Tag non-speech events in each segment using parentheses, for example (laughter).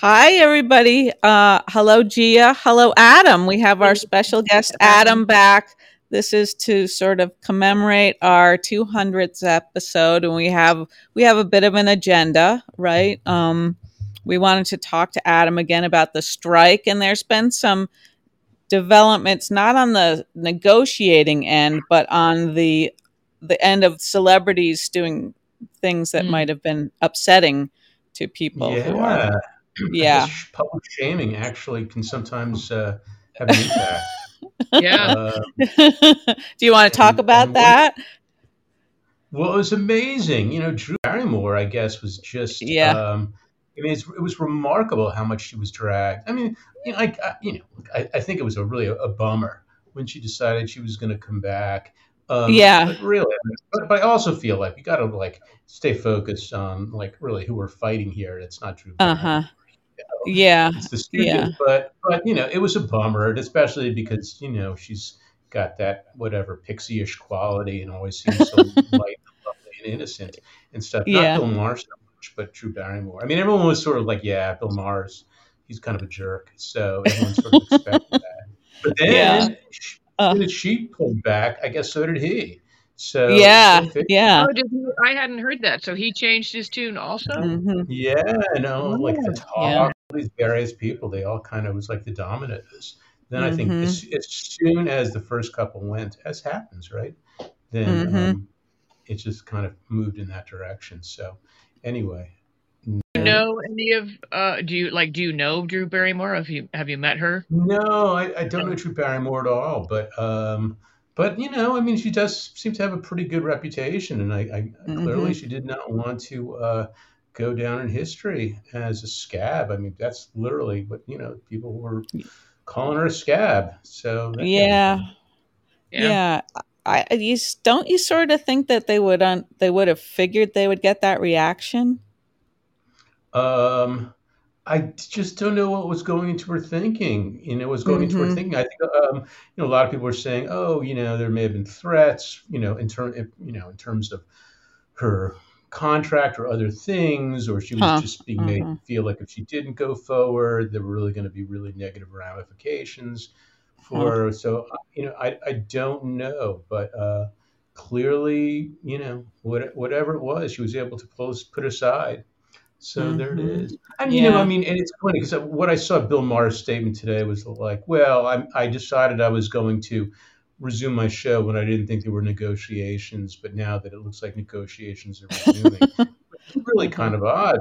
Hi, everybody. Uh, hello, Gia. Hello, Adam. We have our special guest, Adam, back. This is to sort of commemorate our 200th episode, and we have we have a bit of an agenda, right? Um, we wanted to talk to Adam again about the strike, and there's been some developments not on the negotiating end, but on the the end of celebrities doing things that Mm. might have been upsetting to people who are (clears throat) Yeah. I public shaming actually can sometimes uh, have an impact. (laughs) Yeah. Uh, Do you want to talk and about and what that? well, it was amazing. You know, Drew Barrymore, I guess, was just. Yeah. Um, I mean, it's, it was remarkable how much she was dragged. I mean, you know, I, I you know, I, I think it was a really a, a bummer when she decided she was going to come back. Um, Yeah. but really, but, but I also feel like you got to like stay focused on like really who we're fighting here. It's not Drew Uh Barrymore. Yeah. it's the studio, Yeah. but but you know, it was a bummer, especially because you know she's got that whatever pixie-ish quality and always seems so (laughs) light and lovely and innocent and stuff. Not Yeah. Bill Maher so much, but Drew Barrymore. I mean, everyone was sort of like, yeah, Bill Maher's he's kind of a jerk, so everyone sort of expected that. But (laughs) Yeah. then she, Uh, she pulled back. I guess so did he. So yeah. Yeah. Oh, he, I hadn't heard that. So he changed his tune also. hmm Yeah, no, like the Oh, Yeah. talk, these various people, they all kind of was like the dominators. Then I think hmm as, as soon as the first couple went, as happens, right? Then hmm um, it just kind of moved in that direction. So anyway, Do you know any of? Uh, do you like? Do you know Drew Barrymore? Have you have you met her? no, I, I don't know Drew Barrymore at all, but um, but you know, I mean, she does seem to have a pretty good reputation, and I, I hmm clearly she did not want to uh, go down in history as a scab. I mean, that's literally what you know people were calling her a scab. So that can't Yeah. Yeah. Yeah. I I- you don't you sort of think that they would un, they would have figured they would get that reaction? Um, I just don't know what was going into her thinking. You know, was going into her hmm thinking. I think um, you know a lot of people were saying, oh, you know, there may have been threats. You know, in term, you know, in terms of her contract or other things, or she was Huh. just being made hmm to feel like if she didn't go forward, there were really going to be really negative ramifications for Huh. her. So, uh, you know, I, I don't know, but uh, clearly, you know, what, whatever it was, she was able to pull, put aside. So there it is. And, you know, I mean, and it's funny because what I saw Bill Maher's statement today was like, well, I, I decided I was going to resume my show when I didn't think there were negotiations, but now that it looks like negotiations are resuming, (laughs) really kind of odd.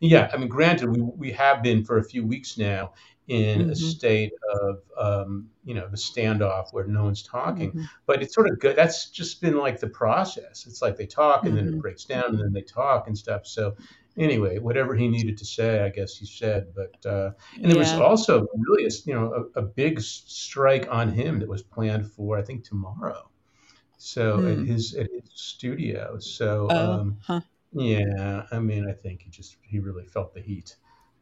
Yeah, I mean, granted, we, we have been for a few weeks now in a hmm state of, um, you know, the standoff where no one's talking, hmm but it's sort of good. That's just been like the process. It's like they talk and then it hmm breaks down and then they talk and stuff. So anyway, whatever he needed to say, I guess he said. But uh, and there was also really a, you know a, a big strike on him that was planned for I think tomorrow. So at Hmm. his at his studio. So Oh. um, Huh. yeah, I mean, I think he just he really felt the heat.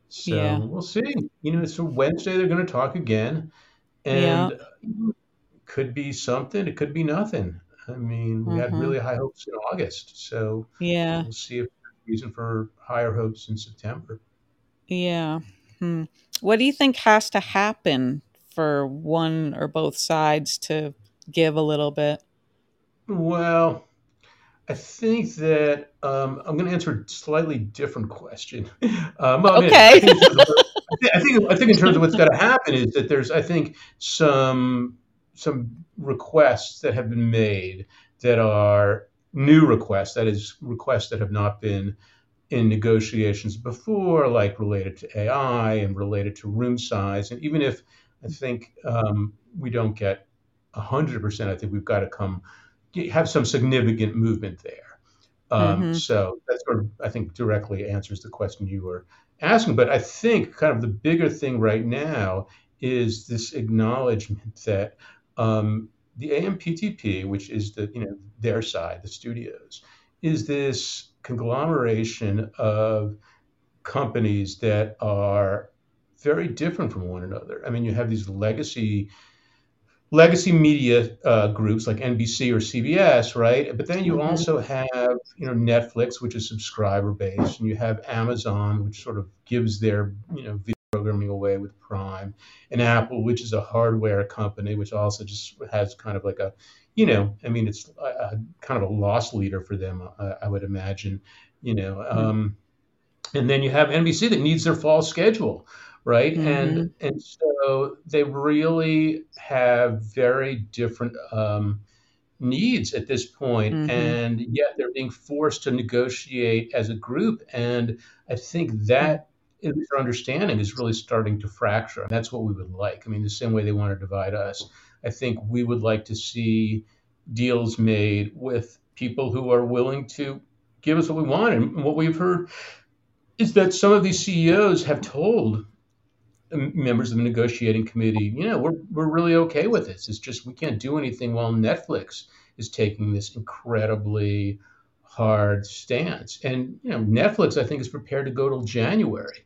So Yeah. we'll see. You know, so Wednesday they're going to talk again, and uh, could be something. It could be nothing. I mean, we had hmm really high hopes in August, so Yeah. we'll see if reason for higher hopes in September. Yeah. Hmm. What do you think has to happen for one or both sides to give a little bit? Well, I think that um, I'm going to answer a slightly different question. (laughs) Um, well, I mean, Okay. think in terms of what, I I think I think in terms of what's got to happen is that there's I think some some requests that have been made that are new requests, that is requests that have not been in negotiations before, like related to AI and related to room size. And even if I think um, we don't get 100%, I think we've got to come have some significant movement there. Um, hmm so that sort of, I think, directly answers the question you were asking. But I think kind of the bigger thing right now is this acknowledgement that um, the AMPTP, which is the you know their side, the studios, is this conglomeration of companies that are very different from one another. I mean, you have these legacy legacy media uh, groups like NBC or CBS, right? But then you Mhm. also have, you know, Netflix, which is subscriber based, and you have Amazon, which sort of gives their, you know, video programming away with Prime, and Apple, which is a hardware company, which also just has kind of like a, you know, I mean, it's a, a kind of a loss leader for them, I, I would imagine, you know. Um, and then you have NBC that needs their fall schedule, right? Mhm. And and so they really have very different um, needs at this point, Mhm. and yet they're being forced to negotiate as a group. And I think that their understanding is really starting to fracture. That's what we would like. I mean, the same way they want to divide us, I think we would like to see deals made with people who are willing to give us what we want. And what we've heard is that some of these CEOs have told members of the negotiating committee, you know, we're, we're really okay with this. It's just we can't do anything while Netflix is taking this incredibly hard stance. And, you know, Netflix, I think, is prepared to go till January.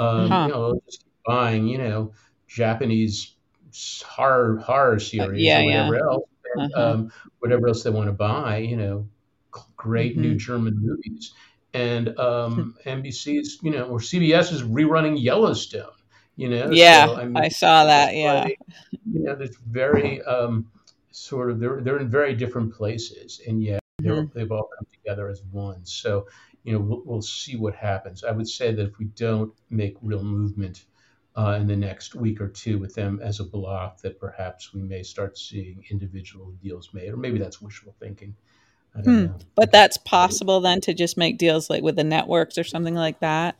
Um, Huh. You know, just buying, you know, Japanese horror horror series yeah, or yeah. whatever else, and, Uh-huh. um, whatever else they want to buy, you know, great new Mhm. German movies. And um, NBC is, you know, or CBS is rerunning Yellowstone, you know. Yeah, so, I mean, I saw that. it's Yeah. like, you know, there's very um, sort of they're they're in very different places, and yet Mhm. they've all come together as one. So, you know, we'll, we'll see what happens. I would say that if we don't make real movement uh, in the next week or two with them as a block, that perhaps we may start seeing individual deals made, or maybe that's wishful thinking. I don't Hmm. know. But that's possible then to just make deals like with the networks or something like that.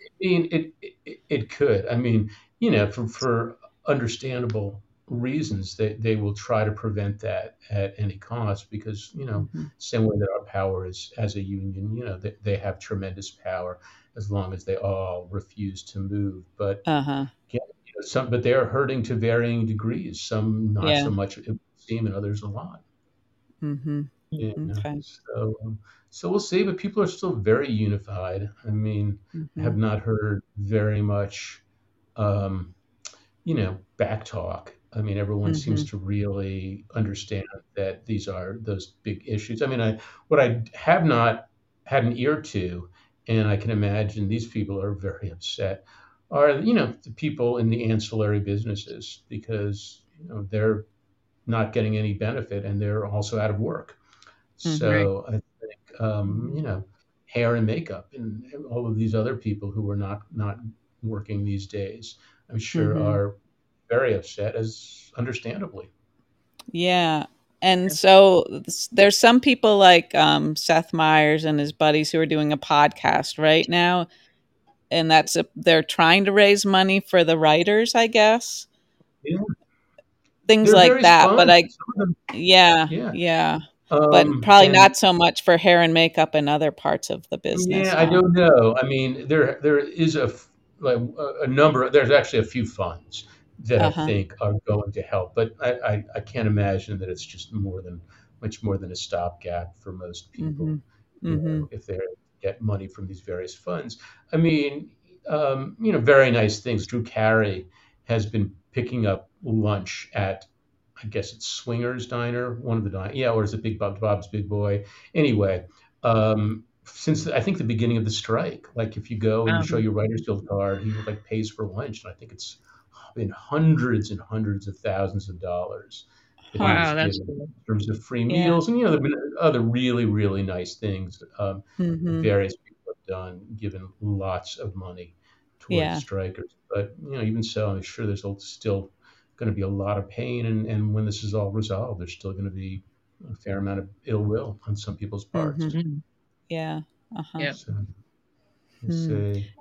I mean, it, it it could. I mean, you know, for for understandable reasons, they they will try to prevent that at any cost because you know, Mhm. same way that our power is as a union, you know, they, they have tremendous power as long as they all refuse to move. But Uh huh. you know, some, but they are hurting to varying degrees. Some not Yeah. so much, it would seem, and others a lot. Mm-hmm. You know? Okay. So, um, so we'll see. But people are still very unified. I mean. Mhm. have not heard very much, um, you know, back talk. I mean, everyone seems to really understand that these are those big issues. I mean, I what I have not had an ear to, and I can imagine these people are very upset, are you know the people in the ancillary businesses because you know they're not getting any benefit and they're also out of work. Mhm. So I think um, you know hair and makeup and all of these other people who are not not working these days i'm sure Mhm. are very upset as understandably Yeah. And so there's some people like um, Seth Meyers and his buddies who are doing a podcast right now. And that's a, they're trying to raise money for the writers, I guess. yeah Things They're like that. fun. But I, Some them- yeah, Yeah. yeah. But um, probably and- not so much for hair and makeup and other parts of the business. yeah i don't know i mean there there is a f- like a, a number there's actually a few funds that Uh-huh. i think are going to help but I, I i can't imagine that it's just more than much more than a stopgap for most people Mhm. you Mhm. if they get money from these various funds. I mean, um, you know, very nice things. Drew Carey has been picking up lunch at, I guess it's Swingers Diner, one of the diner, yeah, or is it Big Bob, Bob's Big Boy? Anyway, um, since I think the beginning of the strike, like if you go and you show Um. your Writers Guild card, he like pays for lunch, and I think it's been hundreds and hundreds of thousands of dollars. that he Huh. has Wow, that's given cool. in terms of free Yeah. meals, and you know, there've been other really, really nice things. Um, Mhm. various people have done, given lots of money towards Yeah. strikers. But you know, even so, I'm sure there's still going to be a lot of pain, and, and when this is all resolved, there's still going to be a fair amount of ill will on some people's parts. Mhm. Mhm. Yeah. Uh-huh. Yeah. So, see.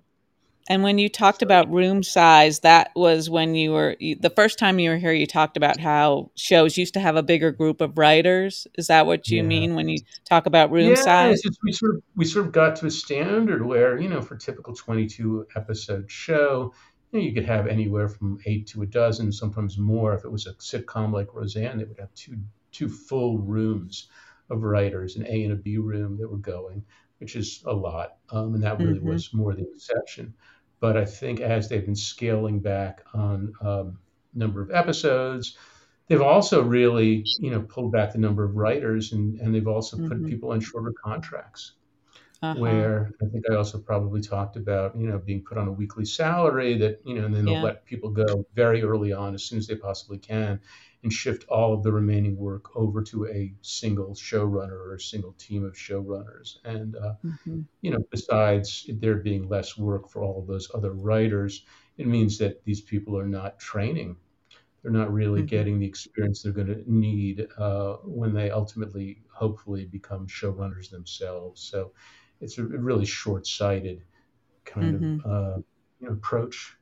And when you talked about room size, that was when you were you, the first time you were here. You talked about how shows used to have a bigger group of writers. Is that what you Yeah. mean when you talk about room yeah, size? just, we sort of we sort of got to a standard where you know for a typical 22 episode show, you, know, you could have anywhere from eight to a dozen, sometimes more. If it was a sitcom like Roseanne, they would have two two full rooms of writers, an A and a B room that were going, which is a lot, um, and that really Mhm. was more the exception. But I think as they've been scaling back on um, number of episodes, they've also really, you know, pulled back the number of writers, and and they've also put Mhm. people on shorter contracts. Uh-huh. Where I think I also probably talked about, you know, being put on a weekly salary that, you know, and then they'll let people go very early on as soon as they possibly can and shift all of the remaining work over to a single showrunner or a single team of showrunners. And, uh, Mhm. you know, besides there being less work for all of those other writers, it means that these people are not training. They're not really Mhm. getting the experience they're going to need uh, when they ultimately, hopefully, become showrunners themselves. So it's a really short-sighted kind Mhm. of uh, you know, approach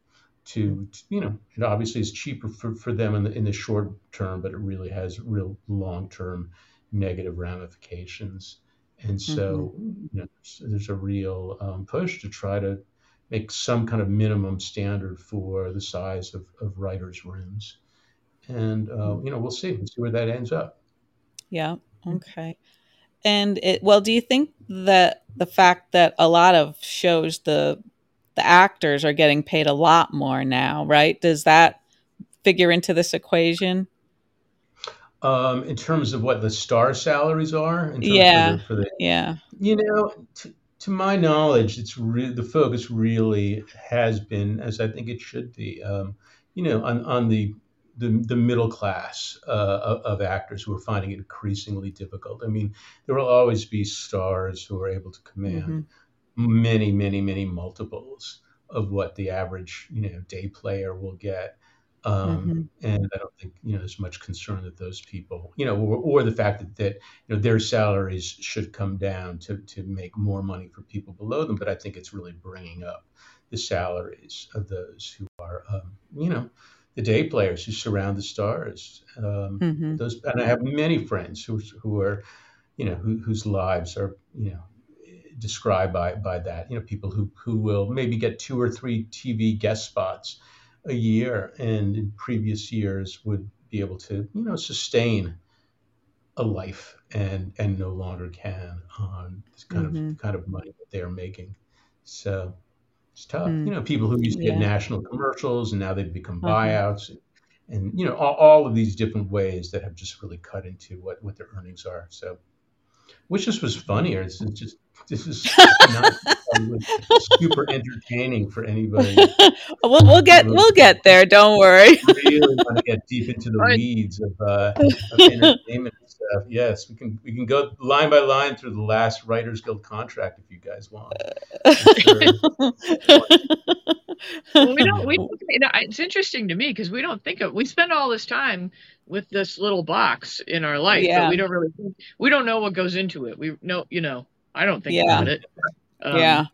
to, to, you know, it obviously is cheaper for, for them in the in the short term, but it really has real long-term negative ramifications. And so, you know, there's, there's a real um, push to try to make some kind of minimum standard for the size of, of writers' rooms. And uh, Mm. you know, we'll see. We'll see where that ends up. Yeah. Okay. And it well, do you think that the fact that a lot of shows the the actors are getting paid a lot more now, right? Does that figure into this equation? Um, in terms of what the star salaries are, terms for Yeah. the for the Yeah. You know, to, to my knowledge, it's re- the focus really has been, as I think it should be, um, you know, on, on the, the the middle class uh, of, of actors who are finding it increasingly difficult. I mean, there will always be stars who are able to command Mhm. Many, many, many multiples of what the average, you know, day player will get. Um, Mhm. and I don't think you know there's much concern that those people, you know, or, or the fact that, that you know their salaries should come down to to make more money for people below them. But I think it's really bringing up the salaries of those who are, um, you know, the day players who surround the stars. Um, Mhm. those, and I have many friends who who are, you know, who, whose lives are, you know, described by by that. You know, people who who will maybe get two or three TV guest spots a year, and in previous years would be able to, you know, sustain a life and and no longer can on this kind of Mhm. kind of money that they're making. So it's tough. You Mm. know, people who used to get Yeah. national commercials and now they've become Uh-huh. buyouts, and you know, all, all of these different ways that have just really cut into what what their earnings are. So which just was funnier. It's, it's just this is (laughs) not super entertaining for anybody (laughs) we'll we'll get we'll get there. Don't worry. (laughs) really want to get deep into the Right. weeds of, uh, of entertainment and stuff. Yes, we can we can go line by line through the last Writers Guild contract if you guys want. Sure. well, we don't. We you know, it's interesting to me because we don't think of. We spend all this time with this little box in our life, Yeah. but we don't really. Think, we don't know what goes into it. We know, you know. I don't think Yeah. about it. Um, yeah.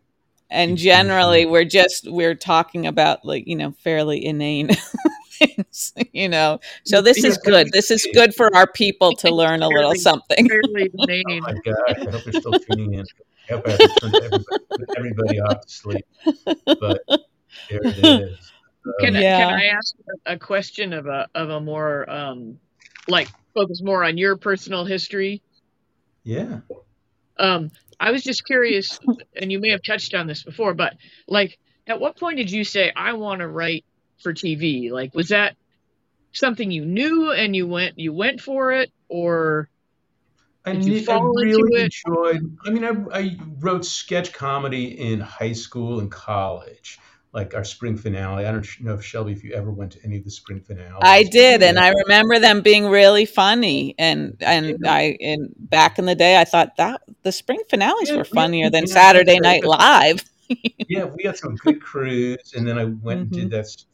And generally we're just we're talking about like, you know, fairly inane (laughs) things, you know. So this is (laughs) good. This is good for our people to learn a little something. Fairly (laughs) Oh my gosh! I hope they're still tuning in. I hope I haven't turned everybody, put everybody off to sleep. But there it is. Can, I Yeah. can I ask a a question of a of a more um like focus more on your personal history? yeah. Um, I was just curious, and you may have touched on this before, but like, at what point did you say I want to write for TV? Like, was that something you knew and you went you went for it, or I, Did you I fall into really it? enjoyed. I mean, I, I wrote sketch comedy in high school and college, like our spring finale. I don't know if Shelby, if you ever went to any of the spring finales. I did, and I remember them being really funny. And and Yeah. I and back in the day, I thought that the spring finales Yeah, were we- funnier than yeah, Saturday that's Night. Live. (laughs) yeah, we had some (laughs) good crews, and then I went and Mhm. did that st-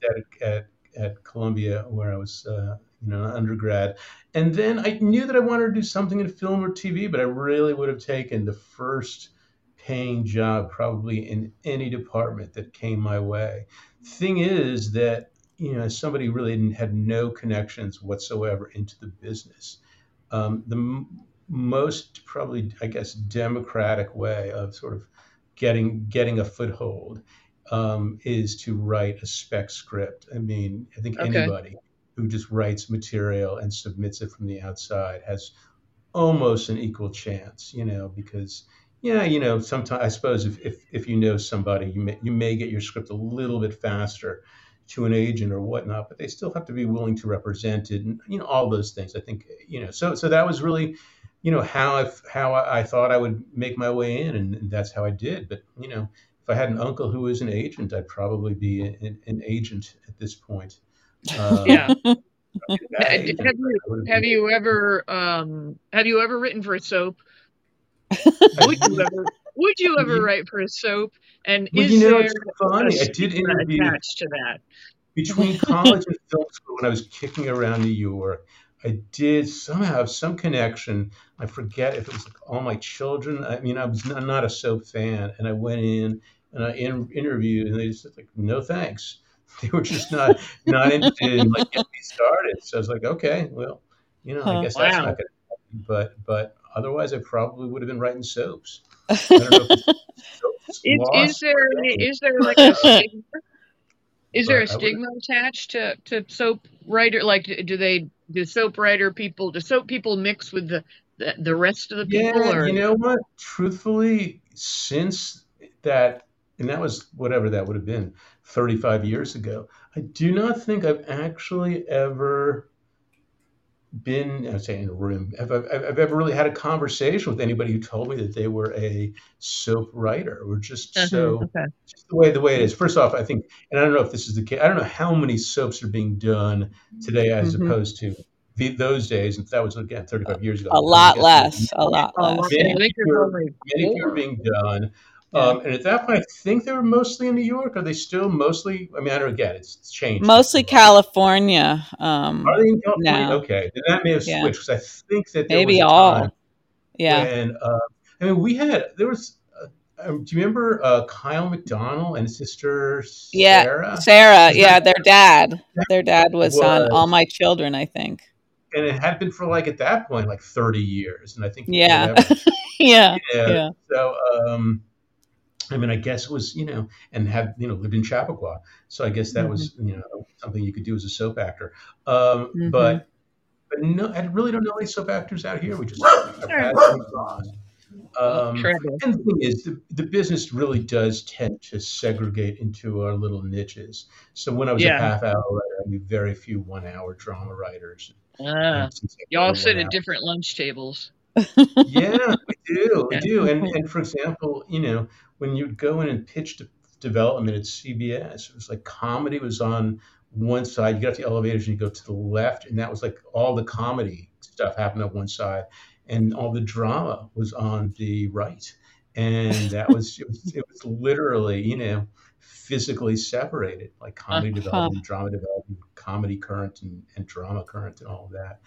at, at at Columbia where I was, uh, you know, undergrad, and then I knew that I wanted to do something in film or TV, but I really would have taken the first paying job probably in any department that came my way. Thing is that you know, somebody really didn't- had no connections whatsoever into the business, um, the m- most probably, I guess, democratic way of sort of getting getting a foothold um, is to write a spec script. I mean, I think Okay. anybody who just writes material and submits it from the outside has almost an equal chance, you know, because yeah, you know, sometimes I suppose if, if, if you know somebody, you may you may get your script a little bit faster to an agent or whatnot, but they still have to be willing to represent it, and you know all those things. I think you know. So so that was really, you know, how I how I thought I would make my way in, and, and that's how I did. But you know, if I had an uncle who was an agent, I'd probably be an, an agent at this point. (laughs) Um, yeah. (laughs) have you, have you ever um, have you ever written for a soap? Would you ever would you ever mm-hmm. write for a soap? And well, is you know, there it's funny. I did interview attached to that between (laughs) college and film school when I was kicking around New York. I did somehow have some connection. I forget if it was like All My Children. I mean, I was not, not a soap fan, and I went in and I in, interviewed, and they just said like, "No thanks." (laughs) They were just not not interested in like getting me started. So I was like, "Okay, well, you know, huh. I guess that's not going to happen." But but otherwise, I probably would have been writing soaps. (laughs) I don't know if it's is, is there is there like a (laughs) stigma? Is there a stigma attached to, to soap writer? Like, do they do soap writer people? Do soap people mix with the the, the rest of the people? Yeah, or? you know what? Truthfully, since that, and that was whatever that would have been, thirty five years ago. I do not think I've actually ever been, I say in a room, have I, have ever really had a conversation with anybody who told me that they were a soap writer. We're just uh-huh, so okay. just the way the way it is. First off, I think, and I don't know if this is the case. I don't know how many soaps are being done today as mm-hmm. opposed to the, those days. And that was again 35 years ago. A lot less. A lot less. Many, many, many are being done. Um, and at that point, I think they were mostly in New York. Are they still mostly? I mean, I don't get it. It's changed. Mostly California. Um, are they in California? Now. Okay, then that may have yeah. switched because I think that maybe all. Yeah. And uh, I mean, we had there was. Uh, um, do you remember uh, Kyle McDonald and his sister Sarah? Yeah, Sarah. yeah, their dad. Their dad was, was on All My Children, I think and it had been for like at that point like 30 years and i think yeah (laughs) yeah, yeah yeah so um I mean, I guess it was, you know, and have, you know, lived in Chappaqua. So I guess that mm-hmm. was, you know, something you could do as a soap actor. Um, mm-hmm. But, but no, I really don't know any soap actors out here. We just um, and the thing is, the, the business really does tend to segregate into our little niches. So when I was yeah. a half hour writer, I knew very few one hour drama writers. Uh, y'all sit at different lunch tables. Yeah, we do. (laughs) We do. And, and for example, you know, when you'd go in and pitch de- development at CBS, it was like comedy was on one side. You got the elevators and you go to the left, and that was like all the comedy stuff happened on one side, and all the drama was on the right. And that was it was, it was literally, you know, physically separated, like comedy uh-huh. development, drama development, comedy current, and, and drama current, and all of that.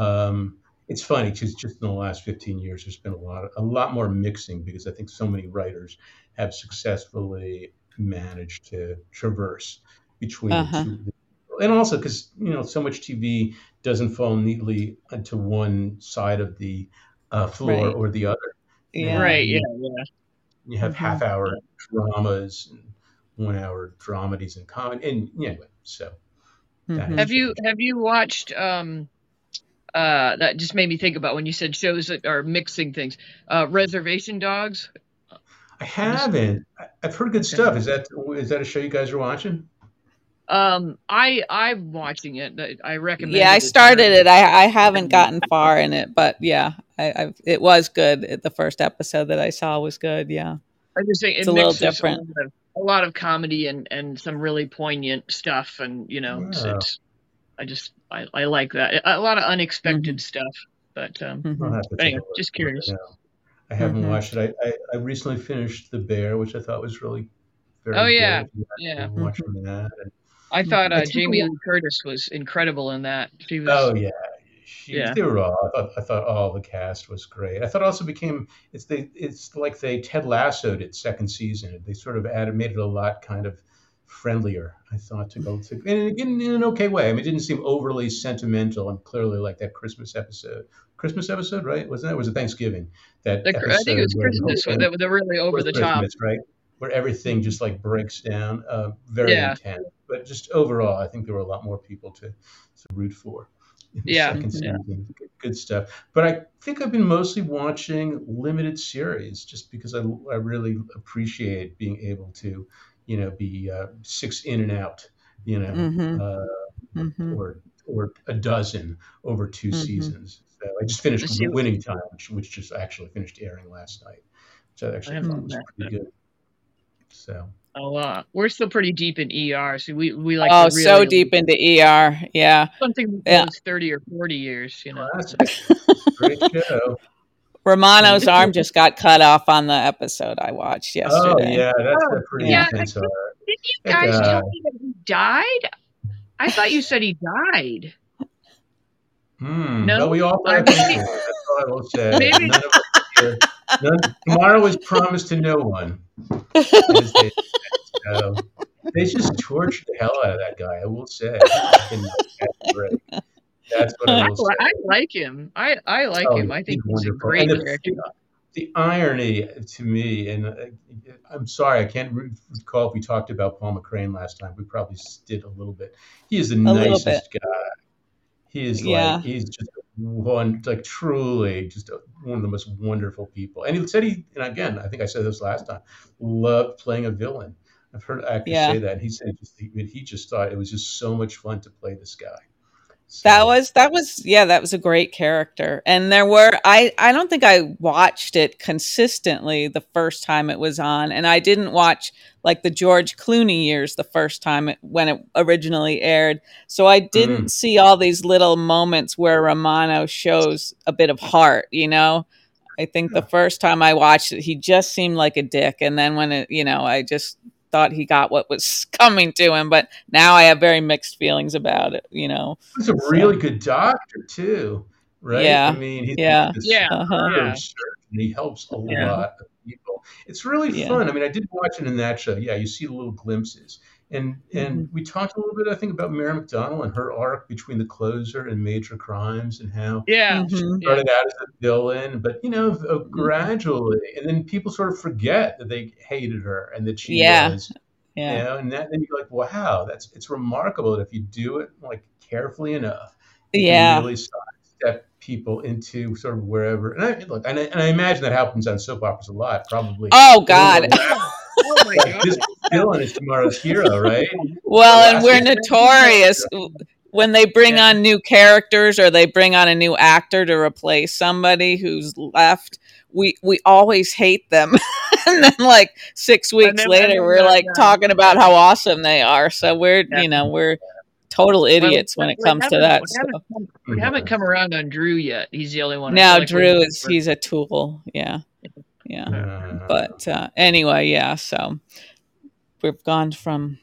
Um, it's funny because just in the last 15 years, there's been a lot, of, a lot more mixing because I think so many writers have successfully managed to traverse between uh-huh. the two. And also because you know so much TV doesn't fall neatly into one side of the uh, floor right. or the other. Yeah. Right. Yeah. Yeah. You have mm-hmm. half-hour dramas and one-hour dramedies and comedy, and anyway, so. Mm-hmm. Have you have you watched um, uh, that just made me think about when you said shows that are mixing things. Uh, Reservation Dogs. I haven't. I've heard good stuff. Is that is that a show you guys are watching? Um, I I'm watching it. I recommend. Yeah, I started it. I I haven't gotten far in it, but yeah, I, I it was good. The first episode that I saw was good. Yeah, I just think it's a little different. A lot, of, a lot, of, comedy and and some really poignant stuff, and you know, it's, it's I just I, I like that. A lot of unexpected mm-hmm. stuff, but um, mm-hmm. anyway, just curious. I haven't mm-hmm. watched it. I, I, I, recently finished The Bear, which I thought was really very. Oh yeah, good. yeah. Watching mm-hmm. that. And, I thought uh, Jamie Lee Curtis was incredible in that. She was. Oh yeah, she, yeah. they were all. I thought, I thought all the cast was great. I thought it also became it's they it's like they Ted Lassoed it second season. They sort of added made it a lot kind of friendlier. I thought to go to, and in, in an okay way. I mean, it didn't seem overly sentimental and clearly like that Christmas episode. Christmas episode, right? Wasn't that? Was it Thanksgiving? That the, I think it was Christmas. Where, they're really over the top, right? Where everything just like breaks down. Uh, very yeah. intense, but just overall, I think there were a lot more people to, to root for. yeah. Yeah. Good, good, stuff. But I think I've been mostly watching limited series just because I, I really appreciate being able to you know, be uh, six in and out you know, Mhm. uh, Mhm. or or a dozen over 2 Mhm. seasons. So I just finished I see. Winning Time, which, which just actually finished airing last night, which I actually haven't thought was seen pretty good. So Oh, uh, we're still pretty deep in ER, so we we like Oh, really so deep into ER. Yeah. something that Yeah. thirty or forty years, you know. classic, (laughs) great show. Romano's (laughs) arm just got cut off on the episode I watched yesterday. Oh yesterday. yeah, that's Oh, a pretty yeah. intense art. Didn't you guys guy. tell me that he died? I thought you said he died. Hmm. No? No, we all I thought maybe- people. That's all I will say. (laughs) Maybe- None of us here. None, tomorrow is promised to no one. as they. So, they just tortured the hell out of that guy. I will say. (laughs) In the break. That's what (laughs) I I, li- I like him. I I like Oh, him. I think he's he's a great And the- character. the irony to me, and uh, I'm sorry, I can't recall if we talked about Paul McCrane last time. We probably did a little bit. He is the little nicest guy. He is Yeah. like he's just one, like truly, just a, one of the most wonderful people. And he said he, and again, I think I said this last time, loved playing a villain. I've heard actors Yeah. say that. And he said just, he, he just thought it was just so much fun to play this guy. That was that was yeah, that was a great character. And there were I I don't think I watched it consistently the first time it was on and I didn't watch like the George Clooney years the first time it, when it originally aired. So I didn't mm. see all these little moments where Romano shows a bit of heart, you know. I think the first time I watched it he just seemed like a dick and then when it, you know, I just thought he got what was (laughs) coming to him, but now I have very mixed feelings about it, you know. He's a really good doctor too, right? Yeah. I mean, he's Yeah. Yeah. Uh-huh. Yeah. He helps a Yeah. lot of people. It's really Yeah. fun. I mean, I did watch it in that show. Yeah, you see the little glimpses, and and Mm-hmm. we talked a little bit, I think, about Mary McDonnell and her arc between the closer and major crimes, and how Yeah. Mhm. she Yeah. started out as a villain, but you know, uh, Mm-hmm. gradually, and then people sort of forget that they hated her and that she Yeah. was Yeah. you know, and that, then you're like, wow, that's it's remarkable that if you do it like carefully enough, you can Yeah. really step people into sort of wherever. And I look, and I, and I imagine that happens on soap operas a lot, probably. Oh God. (laughs) Oh my (laughs) god. this villain is tomorrow's hero, right? Well, and we're notorious when they bring Yeah. on new characters or they bring on a new actor to replace somebody who's left. We we always hate them, (laughs) and then like six weeks then- later, we're like done. talking about how awesome they are. So we're Yeah. you know we're total idiots when it comes to that We stuff. haven't, come, we haven't come around on Drew yet. He's the only one. Now like Drew is he's a tool. Yeah, yeah. Uh, But uh, anyway, yeah. So we've gone from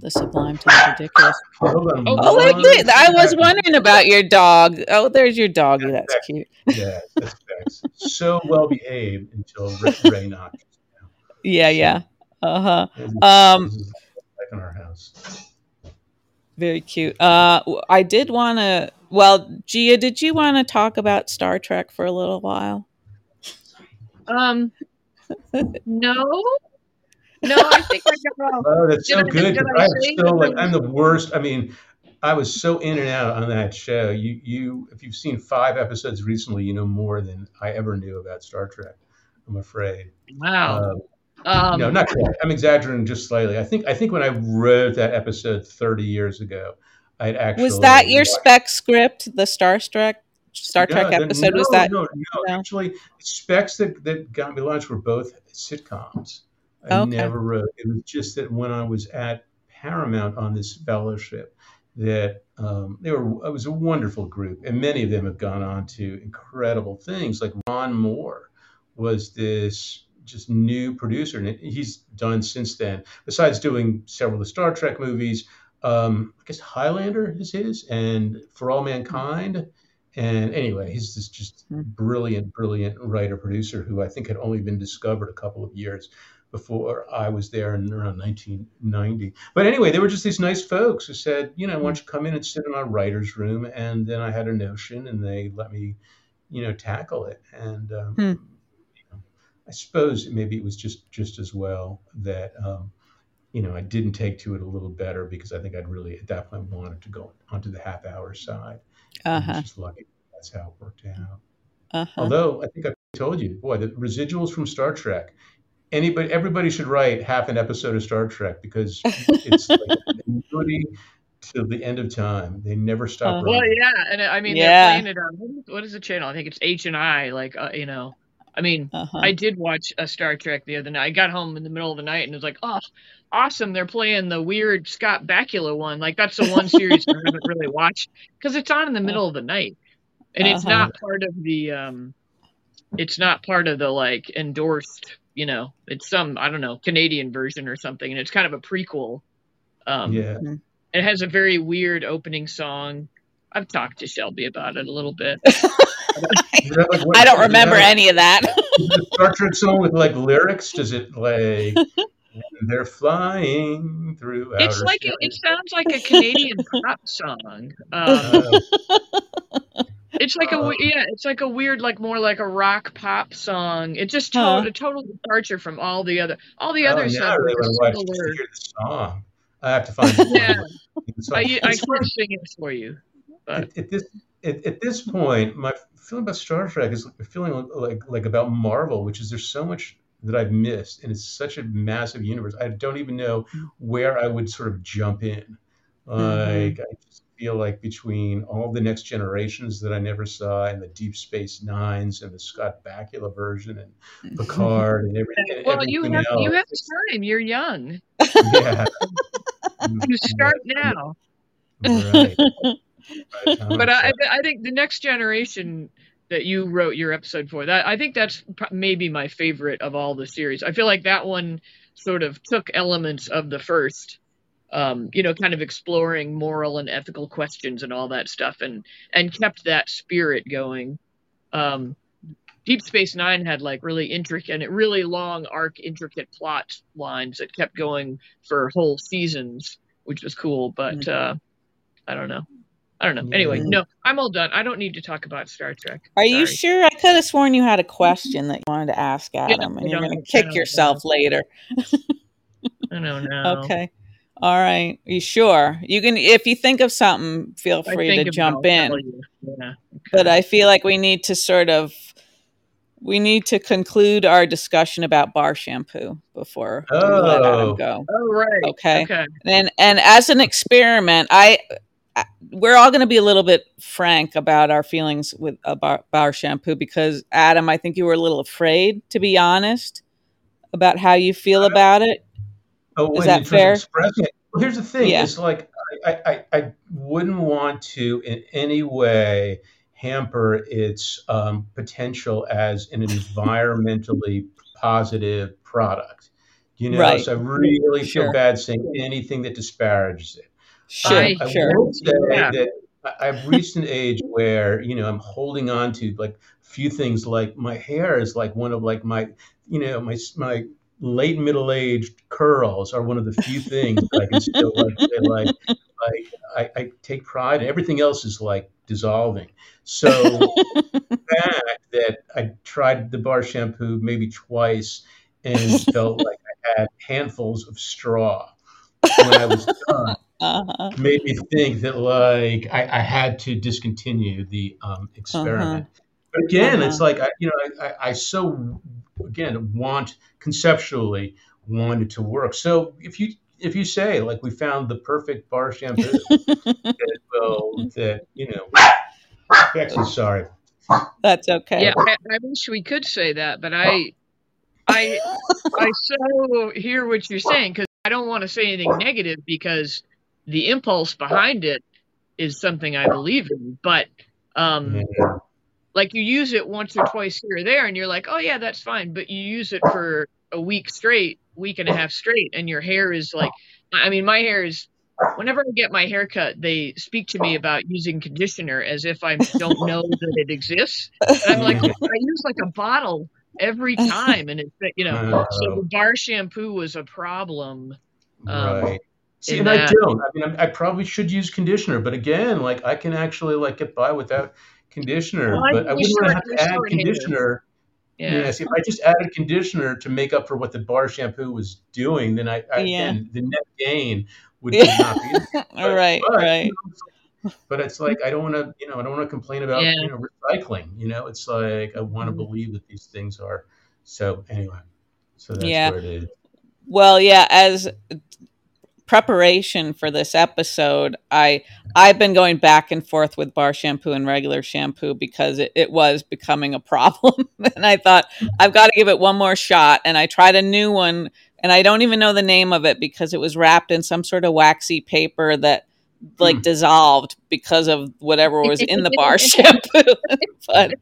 the sublime to the ridiculous. hold on Oh, Oh, one look it! I was wondering about your dog. Oh, there's your doggy. That's cute. Yeah, that's, that's so well behaved until Ray, Ray knocked. us down. Yeah, yeah. Uh huh. Um, this is like in our house. Very cute. Uh, w- I did want to. Well, Gia, did you want to talk about Star Trek for a little while? Um, (laughs) no, no. I think I got off. Oh, that's so Did I- good. did 'cause I I'm say still like? I'm the worst. I mean, I was so in and out on that show. You you if you've seen five episodes recently, you know more than I ever knew about Star Trek. I'm afraid. Wow. Um, Um, no, not quite. I'm exaggerating just slightly. I think I think when I wrote that episode 30 years ago, I'd actually Was that your watched- spec script? The Star Trek Star Trek No, no, episode was that? No, no, No? Actually, specs that, that got me launched were both sitcoms. I Okay. never wrote. It was just that when I was at Paramount on this fellowship, that um, they were. It was a wonderful group, and many of them have gone on to incredible things. Like Ron Moore was this just new producer, and he's done since then. Besides doing several of the Star Trek movies, um, I guess Outlander is his, and For All Mankind. And anyway, he's this just Hmm. brilliant, brilliant writer producer who I think had only been discovered a couple of years before I was there in around 1990. But anyway, they were just these nice folks who said, you know, why don't you come in and sit in our writer's room? And then I had a notion, and they let me, you know, tackle it. And um, Hmm. you know, I suppose maybe it was just just as well that. Um, you know, I didn't take to it a little better because I think I'd really at that point wanted to go onto the half hour side. Uh And huh. it's just lucky that's how it worked out. Uh huh. Although I think I told you, boy, the residuals from Star Trek, anybody, everybody should write half an episode of Star Trek because (laughs) it's like annuity till the end of time. They never stop. Uh, Well, yeah, and I mean Yeah. they're playing it on what is the channel? I think it's H and I. Like uh, you know, I mean, Uh-huh. I did watch a Star Trek the other night. I got home in the middle of the night and was like, oh, awesome! They're playing the weird Scott Bakula one. Like that's the one series I haven't really (laughs) watched because it's on in the middle of the night, and it's Uh-huh. not part of the um, it's not part of the like endorsed. You know, it's some I don't know Canadian version or something, and it's kind of a prequel. Um, yeah. it has a very weird opening song. I've talked to Shelby about it a little bit. (laughs) Like I don't remember that any of that. a (laughs) Star Trek song with like lyrics? Does it like (laughs) they're flying through? It's outer like space? it, it sounds like a Canadian pop song. Um, Uh, it's like a uh, we- yeah, it's like a weird, like more like a rock pop song. It's just to- Huh. a total departure from all the other all the oh, other now I stuff. really want to watch just to similar. hear the song. I have to find (laughs) Yeah. I, I can funny, sing it for you. But at, at this at, at this point, my feeling about Star Trek is a feeling like like about Marvel, which is there's so much that I've missed, and it's such a massive universe. I don't even know mm. where I would sort of jump in. Mm-hmm. Like I just feel like between all the next generations that I never saw, and the Deep Space Nines, and the Scott Bakula version, and (laughs) Picard, and, everything. and well, you have else. you have time. You're young. yeah. (laughs) You start now. Right. (laughs) Right, but I'm I, think the next generation that you wrote your episode for that I think that's maybe my favorite of all the series. I feel like that one sort of took elements of the first, um, you know, kind of exploring moral and ethical questions and all that stuff, and and kept that spirit going. Um, Deep Space Nine had like really intricate and really long arc, intricate plot lines that kept going for whole seasons, which was cool. But uh, I don't know. I don't know. Anyway, no, I'm all done. I don't need to talk about Star Trek. Are you sure? I could have sworn you had a question that you wanted to ask Adam, I and you're going to kick yourself later. I don't (laughs) know. Okay. All right. You sure? You can if you think of something, feel free to jump in. tell you. Yeah. But I feel like we need to sort of we need to conclude our discussion about bar shampoo before we let Adam Oh. go. Oh right. Okay. Okay. And and as an experiment, I I- we're all going to be a little bit frank about our feelings with a bar, bar shampoo because Adam, I think you were a little afraid to be honest about how you feel about it. Oh, Is that in terms of fair? expressing it. Well, here's the thing: Yeah. it's like I, I, I wouldn't want to in any way hamper its um, potential as an (laughs) environmentally positive product. You know, Right. so I really Sure. feel bad saying anything that disparages it. Sure, I- I sure. will say Yeah. that I- I've reached an age where you know I'm holding on to like few things. Like my hair is like one of like my you know my my late middle aged curls are one of the few things that I can still like like I, I take pride. in. Everything else is like dissolving. So the (laughs) fact that I tried the bar shampoo maybe twice and felt like I had handfuls of straw when I was done (laughs) Uh-huh. made me think that like I, I had to discontinue the um, experiment. But again, it's Uh-huh. like I, you know, I, I, I so again want conceptually wanted to work. So if you if you say like we found the perfect bar shampoo (laughs) that will that you know, Bexy, sorry, That's okay. Yeah, I, I wish we could say that, but I, I, I so hear what you're saying because I don't want to say anything negative because the impulse behind it is something I believe in. But um, Yeah. Like you use it once or twice here or there, and you're like, oh yeah, that's fine. But you use it for a week straight, week and a half straight, and your hair is like, I mean, my hair is. Whenever I get my hair cut, they speak to me about using conditioner as if I don't know that it exists. And I'm like, (laughs) I use like a bottle every (laughs) time, and it's you know. So the bar shampoo was a problem. Um, right. See, and I don't. I mean, I, I probably should use conditioner, but again, like I can actually like get by without conditioner. Well, but I wouldn't you want to have to add conditioner. Yeah. See, if I just added conditioner to make up for what the bar shampoo was doing, then I, I Yeah. again the net gain would Yeah. not be. (laughs) All right, but, right. you know, but it's like I don't want to, you know, I don't want to complain about Yeah. you know recycling. You know, it's like I want to Mhm. believe that these things are. So anyway, So that's Yeah. where it is. Well, yeah, as preparation for this episode, I I've been going back and forth with bar shampoo and regular shampoo because it, it was becoming a problem. (laughs) and I thought I've got to give it one more shot. And I tried a new one and I don't even know the name of it because it was wrapped in some sort of waxy paper that like Hmm. dissolved because of whatever was in the bar (laughs) shampoo. (laughs) but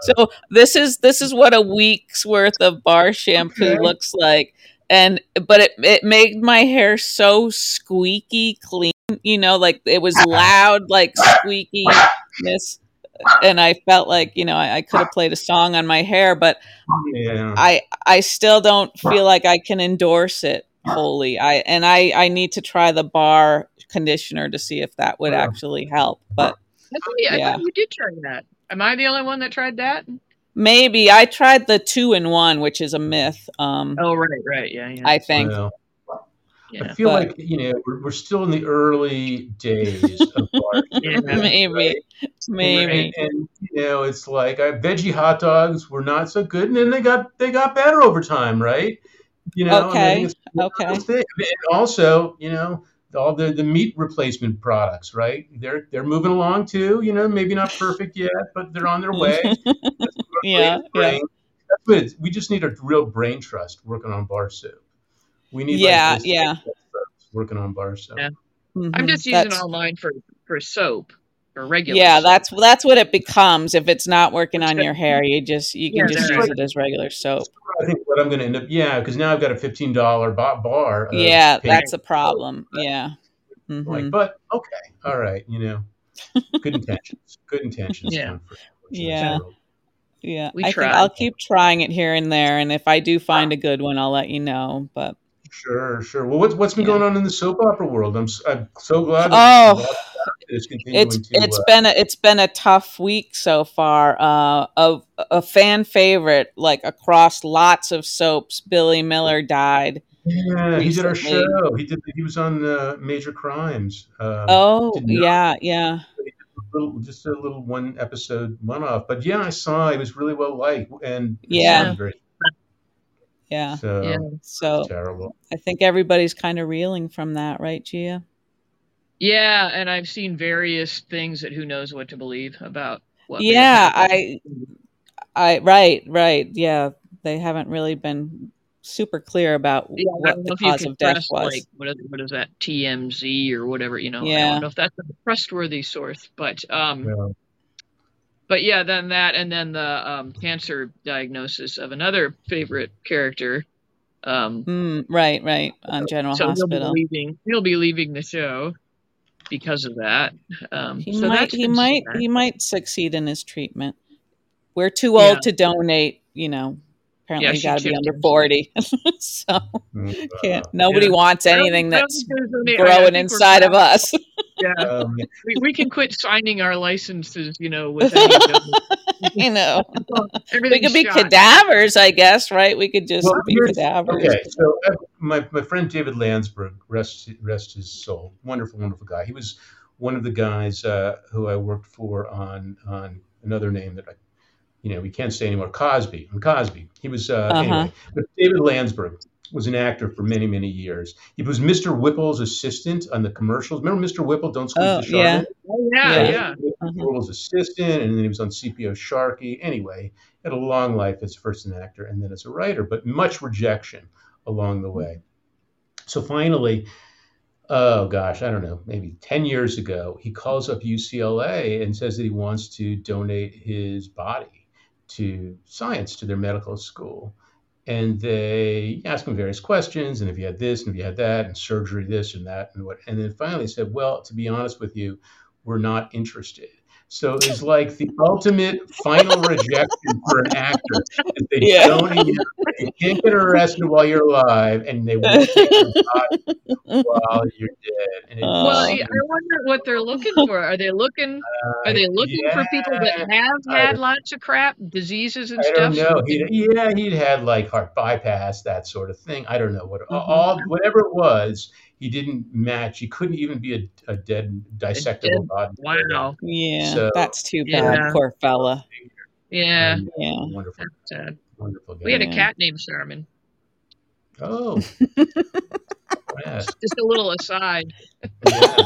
so this is this is what a week's worth of bar shampoo looks like and but it it made my hair so squeaky clean you know like it was uh-huh. loud like squeakiness and i felt like you know i, I could have played a song on my hair but yeah. i i still don't feel like i can endorse it wholly i and i i need to try the bar conditioner to see if that would Yeah. actually help but I thought, you- I Yeah. thought you did try that. Am I the only one that tried that? Maybe i tried the two in one which is a myth um Oh, right, right, yeah, yeah. i think Well, yeah. I feel but- like you know we're, we're still in the early days of (laughs) bar. Yeah. maybe right? maybe And, and you know, it's like uh, veggie hot dogs were not so good, and then they got they got better over time, right? You know, Okay, think it's one of okay. those things. And also, you know, all the, the meat replacement products, right? They're they're moving along too. You know, maybe not perfect yet, but they're on their (laughs) way. Yeah yeah That's what we just need a real brain trust working on bar soup. We need Yeah, like this yeah. working on bar soup. Yeah. I'm Mhm. just using That's- online for for soap or regular. yeah soap. that's that's what it becomes if it's not working on It's- your hair you just you can Yeah, just use right. it as regular soap I think what I'm going to end up, yeah, because now I've got a fifteen dollar bar. yeah that's a problem yeah Mhm. Like, but okay, all right, you know, good intentions, good intentions. (laughs) Yeah. John, for- Yeah. So, yeah We i think tried. i'll keep trying it here and there and if i do find a good one i'll let you know but Sure, sure. Well, what's what's been Yeah. going on in the soap opera world? I'm s- I'm so glad. Oh, it's (sighs) continuing it's to. it's uh, been a, it's been a tough week so far. Uh, a a fan favorite, like across lots of soaps, Billy Miller died. yeah, he did our show. He did. He was on uh, Major Crimes. Um, Oh not- yeah, yeah, little, just a little one episode one off. But yeah, I saw it was really well liked and Yeah. very yeah. so Yeah. So terrible. I think everybody's kind of reeling from that, right, Gia? Yeah, and I've seen various things that who knows what to believe about what. Yeah. I, I, right, right, yeah. They haven't really been super clear about Yeah, I what don't the know if you cause can of death trust, was. like what is, what is that TMZ or whatever you know. yeah. I don't know if that's a trustworthy source, but um, Yeah. but yeah, then that, and then the um, cancer diagnosis of another favorite character. Um, Mm, right, right, on General so he'll be Hospital. leaving. He'll be leaving the show because of that. Um, He so might, he might, sad. he might succeed in his treatment. We're too old Yeah. to donate. You know, apparently Yeah, you she got to be under forty, (laughs) so Mm, can't. Nobody Yeah. wants anything that's any- growing inside of us. (laughs) Yeah, um, we, we can quit signing our licenses. You know, with (laughs) any I know. we could be cadavers, I guess, right? We could just Well, be cadavers. Okay, so uh, my, my friend David Landsberg, rest rest his soul, wonderful, wonderful guy. He was one of the guys uh, who I worked for on on another name that I, you know, we can't say anymore. Cosby, on Cosby. He was uh, Uh-huh. anyway. But David Landsberg was an actor for many many years. He was Mr. Whipple's assistant on the commercials. Remember Mr. Whipple? Don't squeeze Oh, the yeah. Oh, yeah, Yeah. yeah. Uh-huh. Whipple's assistant, and then he was on CPO Sharkey. Anyway, had a long life as first an actor and then as a writer, but much rejection along the way. So finally, oh gosh, I don't know, maybe 10 years ago, he calls up UCLA and says that he wants to donate his body to science, to their medical school. And they asked him various questions, and if you had this, and if you had that, and surgery, this and that, and what. And then finally said, Well, to be honest with you, we're not interested. So it's like the ultimate final rejection for an actor. Is they Yeah. don't even, you can't get arrested while you're alive, and they won't (laughs) take your body while you're dead. And Well, yeah, I wonder what they're looking for. Are they looking? Are they looking for people that Uh, have had lots of crap, diseases and I don't stuff? know. He'd, yeah, he'd had like heart bypass, that sort of thing. I don't know what Mhm. all whatever it was. He didn't match. He couldn't even be a, a dead dissectable dead- body. Yeah, So, that's too yeah. bad. Poor fella. Yeah, And Yeah. Wonderful. sad. Wonderful guy. We had a cat named Sherman. Oh. (laughs) yeah. Just a little aside. yeah.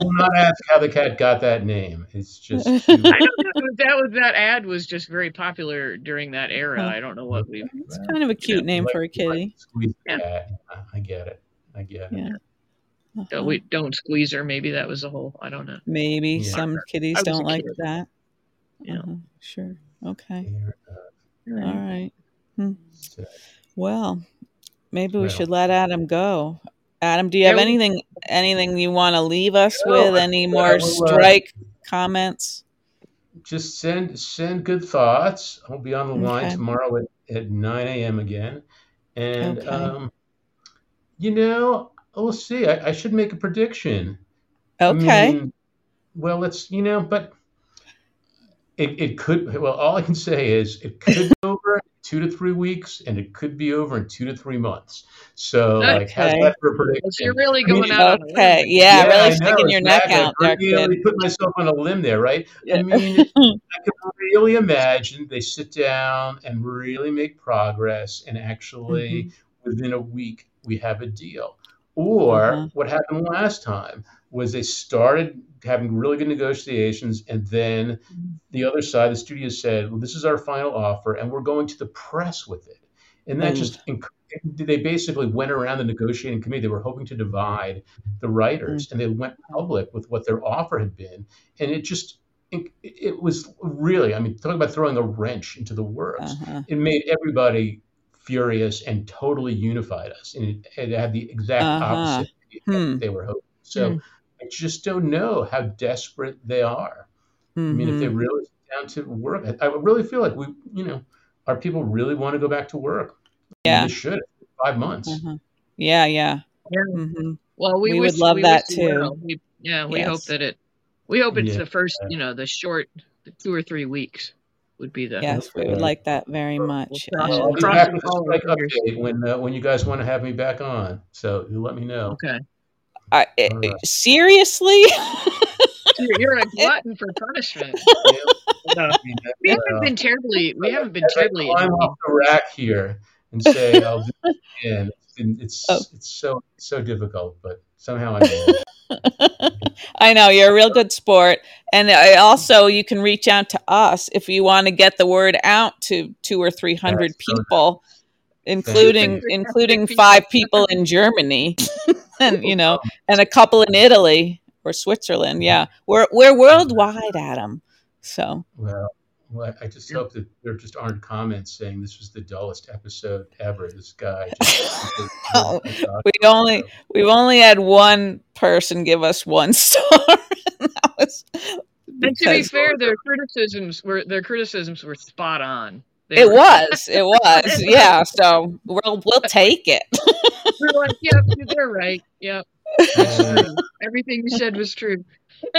I will not ask how the cat got that name. It's just (laughs) I don't know. That was that ad was just very popular during that era. I don't know what we. It's kind of a cute name like- for a kitty. squeeze Yeah. cat. I- I get it. I get. Yeah. Uh, Uh-huh. we don't squeeze her. Maybe that was the whole. I don't know. Maybe Yeah. some kitties don't like kid. that. Yeah. Uh-huh. Sure. Okay. Here, uh, All right. so- Well, maybe we Well. should let Adam go. Adam, do you have we- anything anything you want to leave us No, with? I- Any I more will, uh, strike comments? just send send good thoughts. I'll be on the line tomorrow at, at 9 a.m. again. And, Okay. um, you know, we'll see. I, I should make a prediction. I Okay. mean, well, let's, you know, but it, it could, well, all I can say is it could be (laughs) over in two to three weeks and it could be over in two to three months. So, like, how's Okay. that for a prediction? So you're really I mean, going out on a limb. okay. Yeah, I really sticking your neck out there, I really kid. put myself on a limb there, right? Yeah. I mean, (laughs) I can really imagine they sit down and really make progress, and actually Mm-hmm. within a week we have a deal. Or Uh-huh. what happened last time was they started having really good negotiations, and then the other side, the studio said, "Well, this is our final offer, and we're going to the press with it." And that Mm. just they basically went around the negotiating committee. They were hoping to divide the writers, Mm. and they went public with what their offer had been, and it just it, it was really, I mean, talk about throwing a wrench into the works. Uh-huh. It made everybody furious and totally unified us, and it, it had the exact Uh-huh. opposite Hmm. they were hoping. So Hmm. I just don't know how desperate they are. I mean, if they Mhm. really sit down to work, I, I really feel like we, you know, our people really want to go back to work. I mean, Yeah. they should. Five months. Uh-huh. Yeah, yeah. Yeah. hmm Well, we, We would love we that too. well. We, yeah, we hope that it. We hope it's Yeah. the first, you know, the short, the two or three weeks would be the. Yes, we would like that very much. cross- I'll And- be back with a all strike our fingers. update when uh, when you guys want to have me back on. So you let me know. Okay. I- I- All right. seriously? (laughs) You're, you're a glutton for punishment. No, I mean, we haven't been terribly. We haven't been as I terribly. climb off the rack here and say I'll do it again. It's it's, (laughs) Oh. it's so so difficult, but somehow I manage. (laughs) I know you're a real good sport, and I also you can reach out to us if you want to get the word out to two or three hundred That's so people, including including five people in Germany, (laughs) and you know, and a couple in Italy or Switzerland. Yeah, we're we're worldwide, Adam. So Well, well, I just hope that there just aren't comments saying this was the dullest episode ever. This guy. (laughs) Just, Oh, (laughs) we only we've only had one person give us one (laughs) star. and that was And to be fair, their criticisms were their criticisms were spot on. They it were- was, it was, yeah. So we'll we'll take it. We were like, yep, they're right. Yep, that's true. Everything you said was true.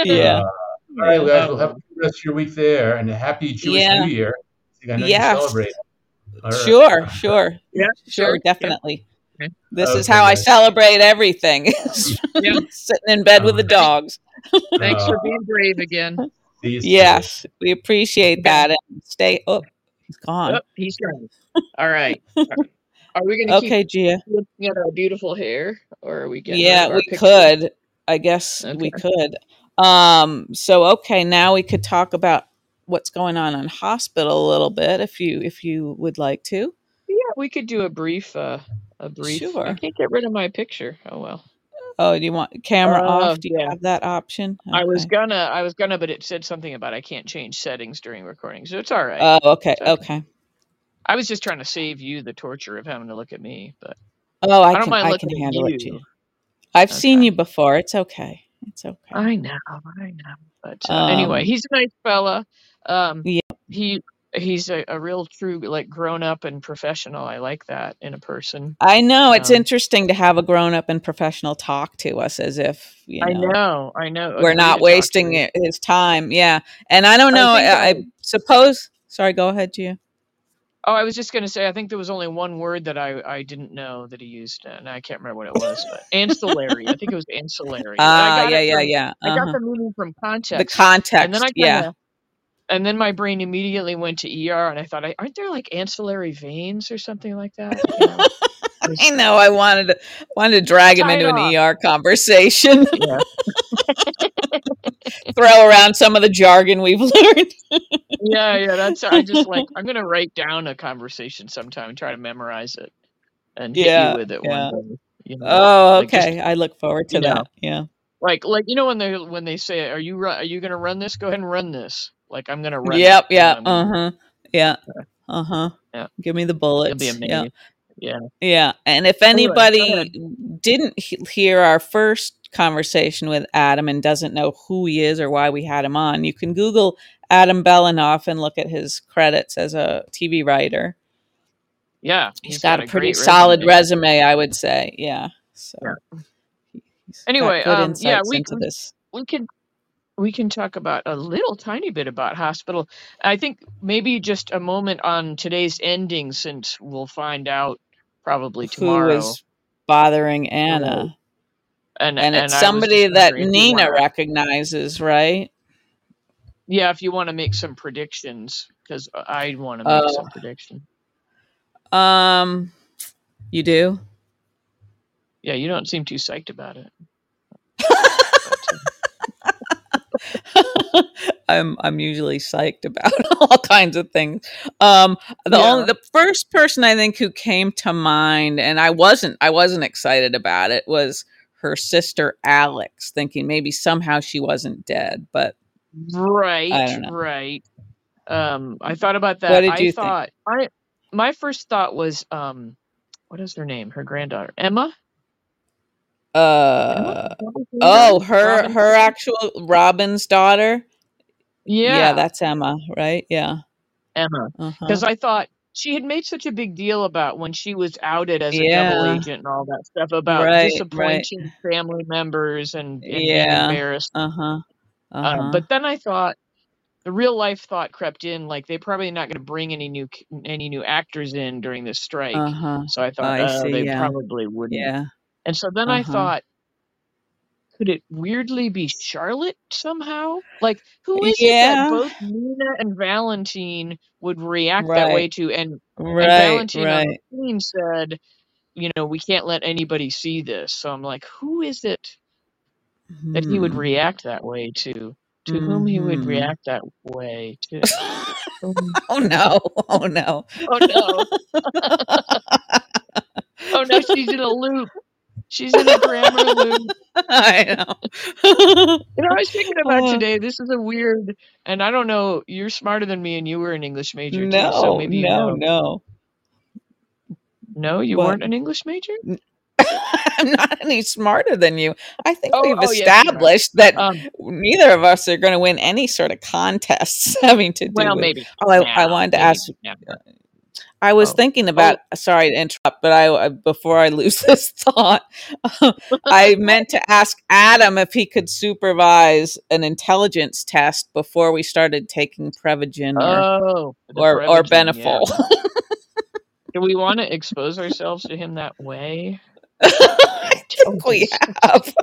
Yeah. Uh, all right, guys. We'll have a good rest of your week there, and a happy Jewish Yeah. New Year. I know Yes. you celebrate. All right. Sure, sure, Yeah, sure, sure. definitely. Okay. This is Okay, how I celebrate everything. (laughs) Sitting in bed with the dogs. Thanks Uh, for being brave again. (laughs) see you. Yes, we appreciate that. And stay. Oh, he's gone. Oh, he's gone. All right. (laughs) Are we going to Okay, Gia. keep looking at our beautiful hair, or are we getting? Yeah, rid of our we picture? could. I guess we could. Um, so okay, now we could talk about what's going on in hospital a little bit if you if you would like to. Yeah, we could do a brief. Uh, a brief. sure. I can't get rid of my picture. Oh well. Oh, do you want camera Uh, off? Do you yeah. have that option? I was gonna. I was gonna, but it said something about I can't change settings during recording, so it's all right. Oh, okay, okay. okay. I was just trying to save you the torture of having to look at me, but Oh, I, I don't can mind I looking can at handle it, you. Gia. I've seen you before. It's okay. It's okay. I know, I know. But uh, anyway, Um, he's a nice fella. Um, Yeah. he he's a, a real true like grown up and professional. I like that in a person. I know it's Um, interesting to have a grown up and professional talk to us as if you know, I know I know. we're not wasting to you. his time. Yeah, and I don't know. I, I I- suppose. Sorry, go ahead, Gia. Oh, I was just gonna say. I think there was only one word that I I didn't know that he used, and I can't remember what it was. But ancillary. I think it was ancillary. Ah, yeah, yeah, from- yeah. I got Uh-huh. the meaning from context. The context. and then I kind yeah. and then my brain immediately went to ER, and I thought, aren't there like ancillary veins or something like that? You know, (laughs) I know. I wanted to wanted to drag him into an off. ER conversation, yeah. (laughs) throw around some of the jargon we've (laughs) learned. Yeah, yeah. That's I just like (laughs) I'm gonna write down a conversation sometime and try to memorize it and hit Yeah, you with it yeah. one day. You know, Oh, like just okay. I look forward to you know, that. Yeah. like like you know when they when they say, "Are you are you gonna run this? Go ahead and run this." Like I'm gonna run. Yep. Yeah. Uh huh. Yeah. Uh huh. Yeah. Give me the bullets. Yeah. Yeah. Yeah. And if anybody didn't he- hear our first conversation with Adam and doesn't know who he is or why we had him on, you can Google Adam Belanoff and look at his credits as a TV writer. Yeah, He's got, a pretty solid resume. resume, I would say. Yeah. So Yeah. Anyway, um, yeah, we into we this. we can we can talk about a little tiny bit about hospital. I think maybe just a moment on today's ending, since we'll find out probably tomorrow. is bothering. Anna? And And and it's I somebody that wondering if you Nina recognizes, right? yeah, if you want to make some predictions, because I want to make Oh, some prediction. um, you do? Yeah, you don't seem too psyched about it. (laughs) I'm I'm usually psyched about (laughs) all kinds of things. Um, the only the first person I think who came to mind, and I wasn't I wasn't excited about it, was her sister Alex, thinking maybe somehow she wasn't dead, but I right, right. Um, I thought about that. What did I you think? thought I my first thought was um, what is her name? Her granddaughter, Emma. Uh, Is that her name? oh, her Robin's her actual Robin's daughter. Yeah, Yeah, that's Emma, right? Yeah. Emma. Because huh. I thought she had made such a big deal about when she was outed as a double agent and all that stuff about Right. Right. disappointing family members and, and being Yeah. embarrassed. Uh huh. Uh Um, huh. but then I thought the real life thought crept in, like they're probably not going to bring any new any new actors in during this strike. Uh huh. So I thought, I oh, see. they Yeah. probably wouldn't. Yeah. And so then Uh I thought, could it weirdly be Charlotte somehow? Like, who is it that both Nina and Valentin would react that way Right. to? And and Right. Valentin on the Right. scene said, you know, we can't let anybody see this. So I'm like, who is it that he would Hmm. react that way to? To whom he would Hmm. react that way to? (laughs) Oh no! Oh no! oh no! (laughs) (laughs) Oh no! She's in a loop. She's in a grammar loop. (laughs) I know. (laughs) You know, I was thinking about Uh, today. This is a weird, and I don't know. You're smarter than me, and you were an English major too, so no, maybe you no, know. no. No, you What? weren't an English major. (laughs) I'm not any smarter than you. I think Oh, we've oh, you established that Um, neither of us are going to win any sort of contests having to do well, with. maybe Oh, I, I wanted to maybe ask. I was Oh, thinking oh, about. Sorry to interrupt, but I before I (laughs) lose this thought, (laughs) I (laughs) meant to ask Adam if he could supervise an intelligence test before we started taking Prevagen or oh, or or Prevagen, yeah. Benefol. Do we want to expose ourselves to him that way? I think we have.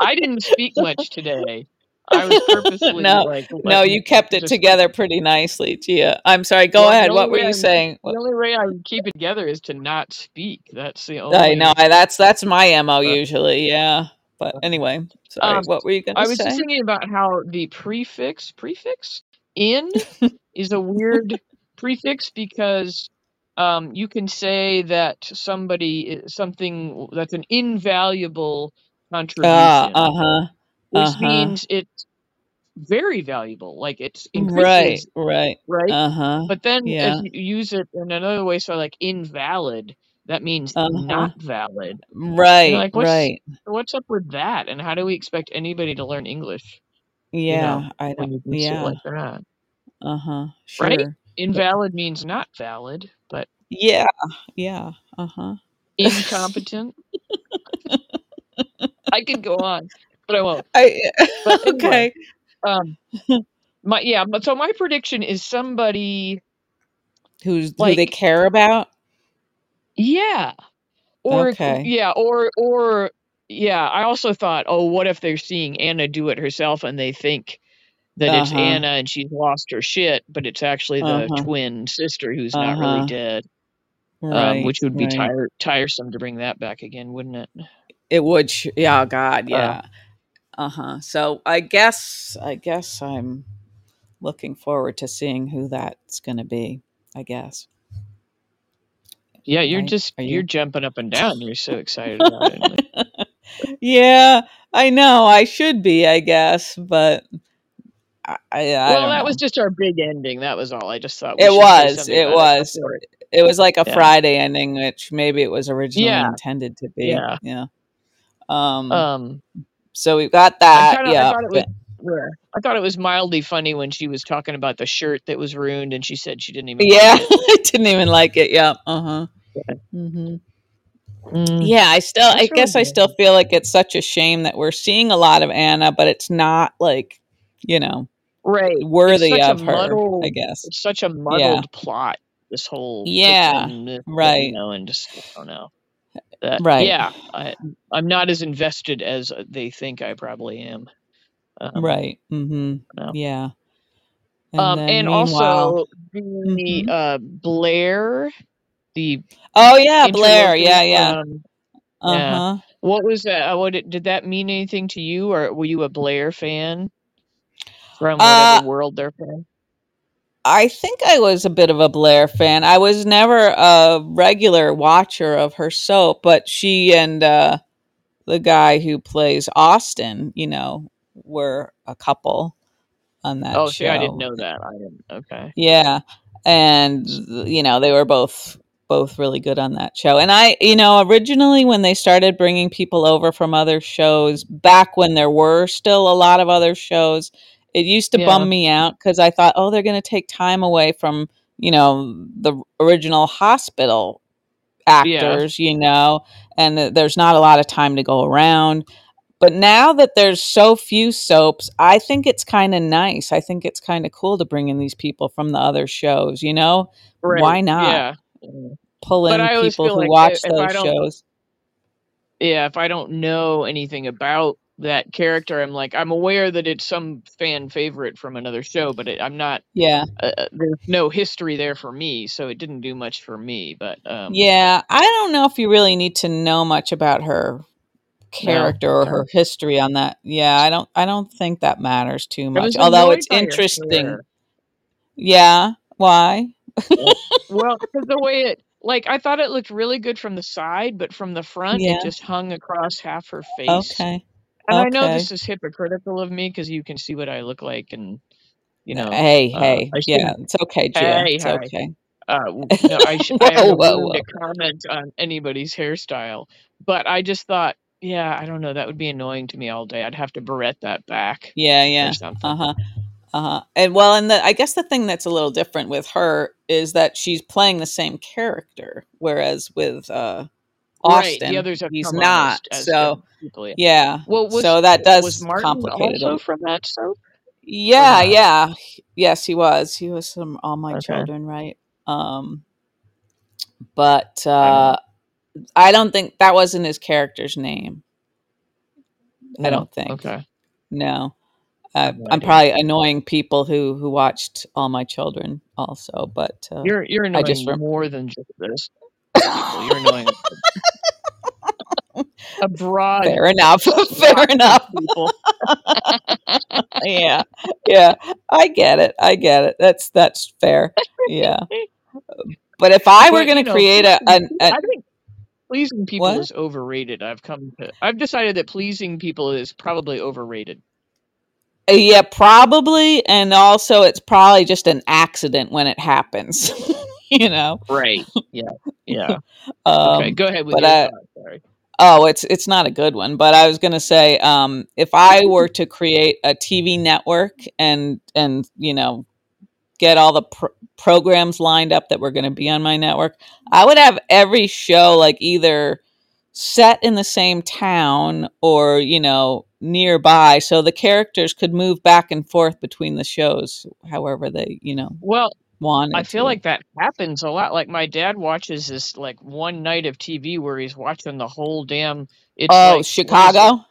I didn't speak much today. I was purposely no, like no, you kept it together pretty nicely, Gia. I'm sorry. Go well, ahead. What were you I saying? the only way I keep it together is to not speak. That's the only. I know I, that's that's my mo uh, usually. Yeah, but anyway, sorry. Um, What were you going to say? I was just thinking about how the prefix prefix in (laughs) is a weird prefix because um, you can say that somebody is something that's an invaluable Ah, contribution, uh huh, which uh huh. means it's very valuable, like it's Right, right. right? Uh huh. But then Yeah. if you use it in another way, so like invalid, that means Uh huh. not valid. Right, like, what's right. what's up with that? And how do we expect anybody to learn English? You know, Yeah, I when don't. you do shit Yeah. like that, Uh huh. right? Sure. But Invalid means not valid, but yeah, yeah. Uh huh. incompetent. (laughs) I could go on, but I won't. I But (laughs) anyway, okay. um, my yeah, but so my prediction is somebody Who's who they care about? yeah, or Okay. yeah, or or yeah. I also thought, oh, what if they're seeing Anna do it herself and they think that it's Uh-huh. Anna and she's lost her shit, but it's actually the Uh-huh. twin sister who's not Uh-huh. really dead. Right. um, which would be right. tire- tiresome to bring that back again, wouldn't it? It would. sh- Yeah. God. Uh, Yeah. Uh huh. So I guess I guess I'm looking forward to seeing who that's going to be. I guess. yeah, you're Right? just Are you're jumping up and down. You're so excited about it. (laughs) Yeah, I know. I should be. I guess, but I I, well, that was just our big ending. That was all. I just thought It was. It was. it- It was like a Yeah, Friday ending, which maybe it was originally yeah, intended to be. yeah. Yeah. Um. Um, So we've got I that. kind of I Yeah. thought it was. yeah, I thought it was mildly funny when she was talking about the shirt that was ruined, and she said she didn't even Yeah. like it. (laughs) I didn't even like it. Yeah. Uh huh. Yeah. hmm Mm, Yeah. I still. I that's really guess I still feel like it's such a shame that we're seeing a lot of Anna, but it's not like you know Right. Worthy of her. I guess. It's such a Yeah. muddled plot. This whole Yeah. fiction, this, you Right. know, and just I don't know. That Right. yeah, I I'm not as invested as uh, they think I probably am. Um, Right. Mm-hmm. no. Yeah. And Um, and also the hmm uh Blair, the Oh yeah, Blair. Yeah. Yeah. from Uh huh. What was that? uh, What did, did that mean anything to you, or were you a Blair fan from Uh, whatever world they're from? I think I was a bit of a Blair fan. I was never a regular watcher of her soap, but she and uh, the guy who plays Austin, you know, were a couple on that show. Oh, see, I didn't know that. I didn't. Okay. Yeah, and you know they were both both really good on that show. And I, you know, originally when they started bringing people over from other shows, back when there were still a lot of other shows, it used to Yeah. bum me out because I thought, oh, they're going to take time away from you know the original hospital Yeah. actors, you know, and th- there's not a lot of time to go around. But now that there's so few soaps, I think it's kind of nice. I think it's kind of cool to bring in these people from the other shows, you know? Right. Why not Yeah. Yeah. pull in people who like watch if, if those shows? yeah, if I don't know anything about that character, I'm like, I'm aware that it's some fan favorite from another show, but it, I'm not. Yeah. Uh, uh, there's no history there for me, so it didn't do much for me. But um, Yeah, I don't know if you really need to know much about her no. character or her history on that. Yeah, I don't I don't think that matters too much. Although it's interesting. Yeah, why? Well, (laughs) because the way it, like, I thought it looked really good from the side, but from the front, Yeah. it just hung across half her face. Okay. And I know this is hypocritical of me because you can see what I look like, and you know, Hey, uh, hey. Yeah, it's okay, Gia. Hey, It's hey. okay. Uh, (laughs) no, I sh- I have Whoa, whoa, to comment on anybody's hairstyle, but I just thought, yeah, I don't know, that would be annoying to me all day. I'd have to barrette that back Yeah, yeah. Uh-huh. Uh-huh. And well, and the I guess the thing that's a little different with her is that she's playing the same character, whereas with uh Right, the others have he's come not. as, as So people. Yeah. yeah. Well, was So that was does Martin complicate it also from that soap Yeah, yeah. Yes, he was. He was from All My Okay, Children, right? Um, but I don't uh know. I don't think that wasn't his character's name. I don't think. okay, No. I Uh, have no I'm probably annoying people who who watched All My Children also, but uh, You're you're I just annoying rem- more than just this. You're annoying (laughs) a broad fair enough. (laughs) fair enough. people. (laughs) yeah, yeah. I get it. I get it. That's that's fair. Yeah. But if I were going to know, create a, an, a I think pleasing people what? is overrated. I've come to I've decided that pleasing people is probably overrated. Uh, Yeah, probably, and also it's probably just an accident when it happens. (laughs) you know. Right. Yeah. Yeah. Okay, Um, go ahead with but your I, thought. Sorry. Oh, it's it's not a good one. But I was gonna say, um, if I were to create a TV network and and you know get all the pr- programs lined up that were going to be on my network, I would have every show like either set in the same town or you know nearby so the characters could move back and forth between the shows however they you know Well, wanted I feel to like that happens a lot. Like my dad watches this like one night of TV where he's watching the whole damn. It's oh like is it? chicago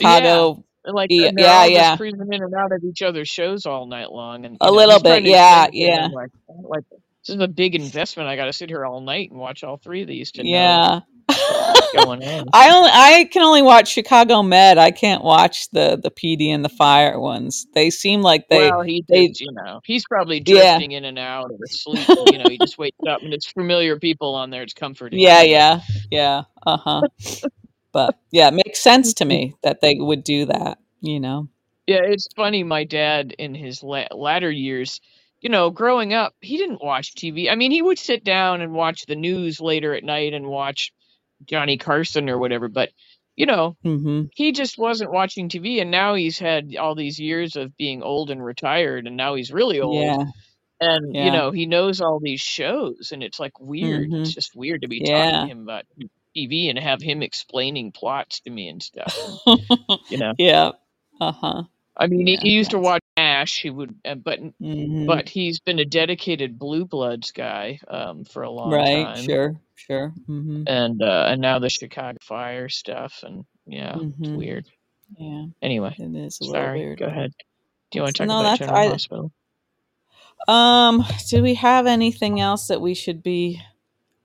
Yeah, chicago Like Yeah, yeah, yeah. cruising in and out of each other's shows all night long, and A know little bit, yeah, yeah. like like this is a big investment. I got to sit here all night and watch all three of these know Yeah. what's going on. (laughs) I only I can only watch Chicago Med. I can't watch the the PD and the Fire ones. They seem like they Well, he they just, you know, he's probably yeah. drifting in and out of sleep. You know, he just wakes up and it's familiar people on there. It's comforting. Yeah, yeah. Yeah. Uh-huh. But yeah, it makes sense to me that they would do that, you know. Yeah, it's funny. My dad, in his la- latter years, you know, growing up, he didn't watch TV. I mean, he would sit down and watch the news later at night and watch Johnny Carson or whatever. But you know, Mhm. he just wasn't watching TV. And now he's had all these years of being old and retired, and now he's really old. Yeah. And you know, he knows all these shows, and it's like weird. It's Mhm. just weird to be talking to him about TV and have him explaining plots to me and stuff. (laughs) You know. yeah. Uh-huh. I mean, he, Yeah, he used to watch MASH. He would, uh, but mhm. but he's been a dedicated Blue Bloods guy um, for a long Right, time, right? sure. Sure. Mhm. and uh, and now the Chicago Fire stuff, and yeah, it's Mhm. weird. Yeah. Anyway, It is a sorry. weird. Go ahead. Do you want to So talk no, about General I Hospital? um do we have anything else that we should be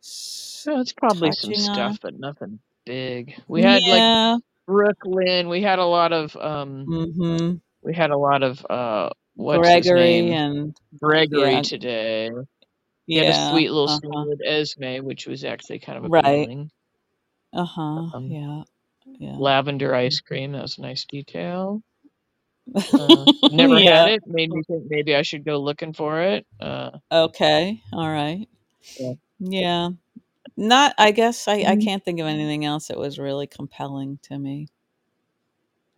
s- No, it's probably some on? stuff, but nothing big. We had like Brook Lynn. We had a lot of um. We had a lot of uh. What's his Gregory name? and Gregory yeah, today. He had a yeah. sweet little scene Uh-huh. with Esme, which was actually kind of Right. Uh-huh. Um, Yeah. Yeah. lavender ice cream. That was a nice detail. Uh, (laughs) never had it. Made me think maybe I should go looking for it. Uh, Okay. All right. yeah. Yeah. Not I guess I I Mhm. can't think of anything else that was really compelling to me.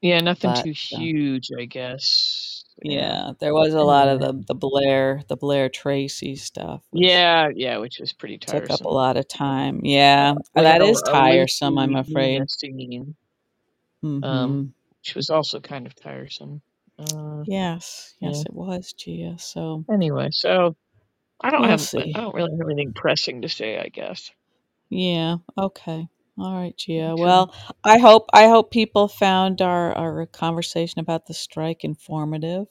Yeah, nothing But too uh, huge, I guess. Yeah. yeah, there was a lot of the the Blair the Blair Tracy stuff Yeah, yeah, which was pretty tiresome. took up a lot of time. Yeah, We had that is tiresome, I'm afraid. Um, Mm-hmm. which was also kind of tiresome. Uh, Yes, yeah. yes, it was, Gia. So Anyway, so I don't we'll have, I don't really have anything pressing to say, I guess. Yeah. Okay. All right, Gia. Okay. Well, I hope I hope people found our our conversation about the strike informative.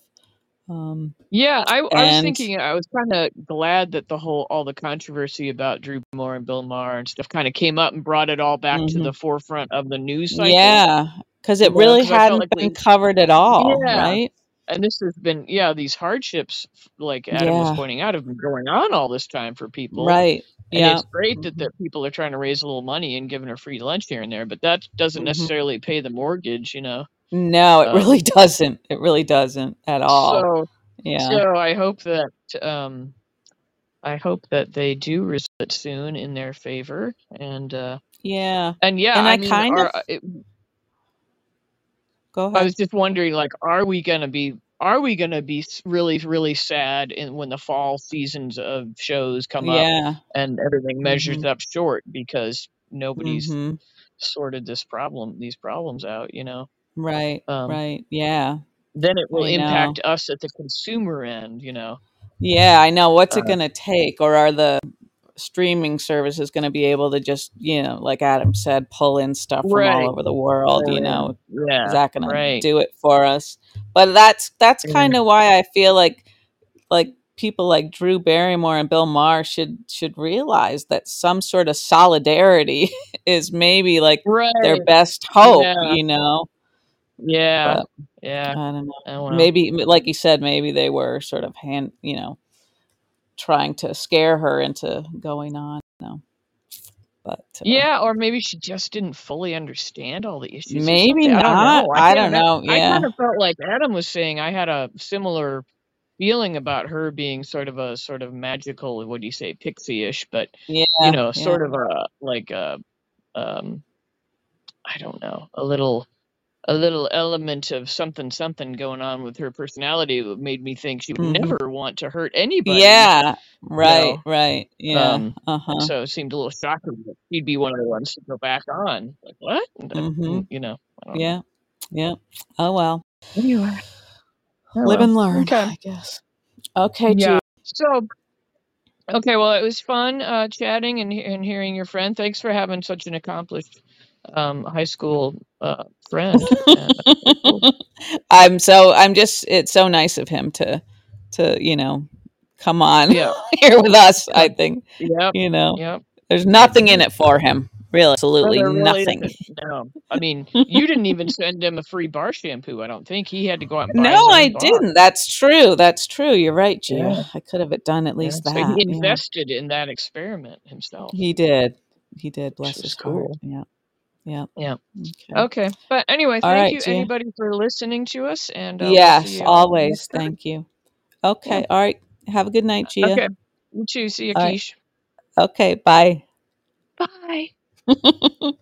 Um, Yeah, I I was thinking I was kind of glad that the whole all the controversy about Drew Barrymore and Bill Maher and stuff kind of came up and brought it all back to mhm. the forefront of the news cycle. yeah, because it really felt hadn't like been we, covered at all, yeah, right? and this has been yeah these hardships like Adam was pointing out have been going on all this time for people. Right. And Yeah. it's great that, Mhm. that people are trying to raise a little money and giving her free lunch here and there, but that doesn't Mhm. necessarily pay the mortgage, you know. No, it Um, really (laughs) doesn't. It really doesn't at all. so Yeah. so I hope that um I hope that they do resolve it soon in their favor and uh Yeah. and yeah, And I I mean kind of it, go ahead. I was just wondering like are we going to be are we going to be really really sad in when the fall seasons of shows come up and everything measures Mhm. up short because nobody's Mhm. sorted this problem these problems out, you know. Right. Um Right. Yeah. then it will I know. impact us at the consumer end, you know. Yeah, I know. What's it Uh, going to take? Or are the streaming service is going to be able to just, you know, like Adam said, pull in stuff from all over the world, you know? in. Is that going to right. do it for us? But that's that's kind of why I feel like like people like Drew Barrymore and Bill Maher should should realize that some sort of solidarity (laughs) is maybe like their best hope, Yeah. you know? Yeah. But Yeah. I don't know. Oh well. Maybe like you said maybe they were sort of hand, you know, trying to scare her into going on, you know. But uh, Yeah, or maybe she just didn't fully understand all the issues maybe something. I don't know. I I don't know. I kind of felt like Adam was saying I had a similar feeling about her being sort of a sort of magical, what do you say, pixie-ish, but yeah, you Yeah. know, Yeah. sort of a like a um I don't know, a little a little element of something something going on with her personality that made me think she would Mhm. never want to hurt anybody, Yeah. you Right. know. Right. Yeah. Um, Uh-huh. so it seemed a little shocking that she'd be one of the ones to go back on. Like what? Mhm. you know, don't know. Yeah. Yeah. Oh well. Anyway, oh Live well. and learn, Okay. I guess. Okay, Yeah. G. So okay, well, it was fun uh, chatting and and hearing your friend. Thanks for having such an accomplished um, high school uh, friend. (laughs) Cool. I'm so I'm just it's so nice of him to to you know come on Yeah. (laughs) here with us. I think Yep. you know Yep. there's nothing in it for him. Really, absolutely nothing. No. I mean, (laughs) you didn't even send him a free bar shampoo. I don't think he had to go out and buy No, I bar. didn't. That's true. That's true. You're right, Gia. Yeah. I could have done at Yeah. least So that. he Yeah, invested in that experiment himself, he did. He did. Bless is his heart. Yeah. Yeah. Yeah. Okay. Okay. But anyway, thank right, you Gia. anybody for listening to us, and uh, Yes, always. Thank you. Yeah. Okay. All right. Have a good night, Gia. Okay. You too. See you, All right. Keish. Okay. Bye. Bye. (laughs)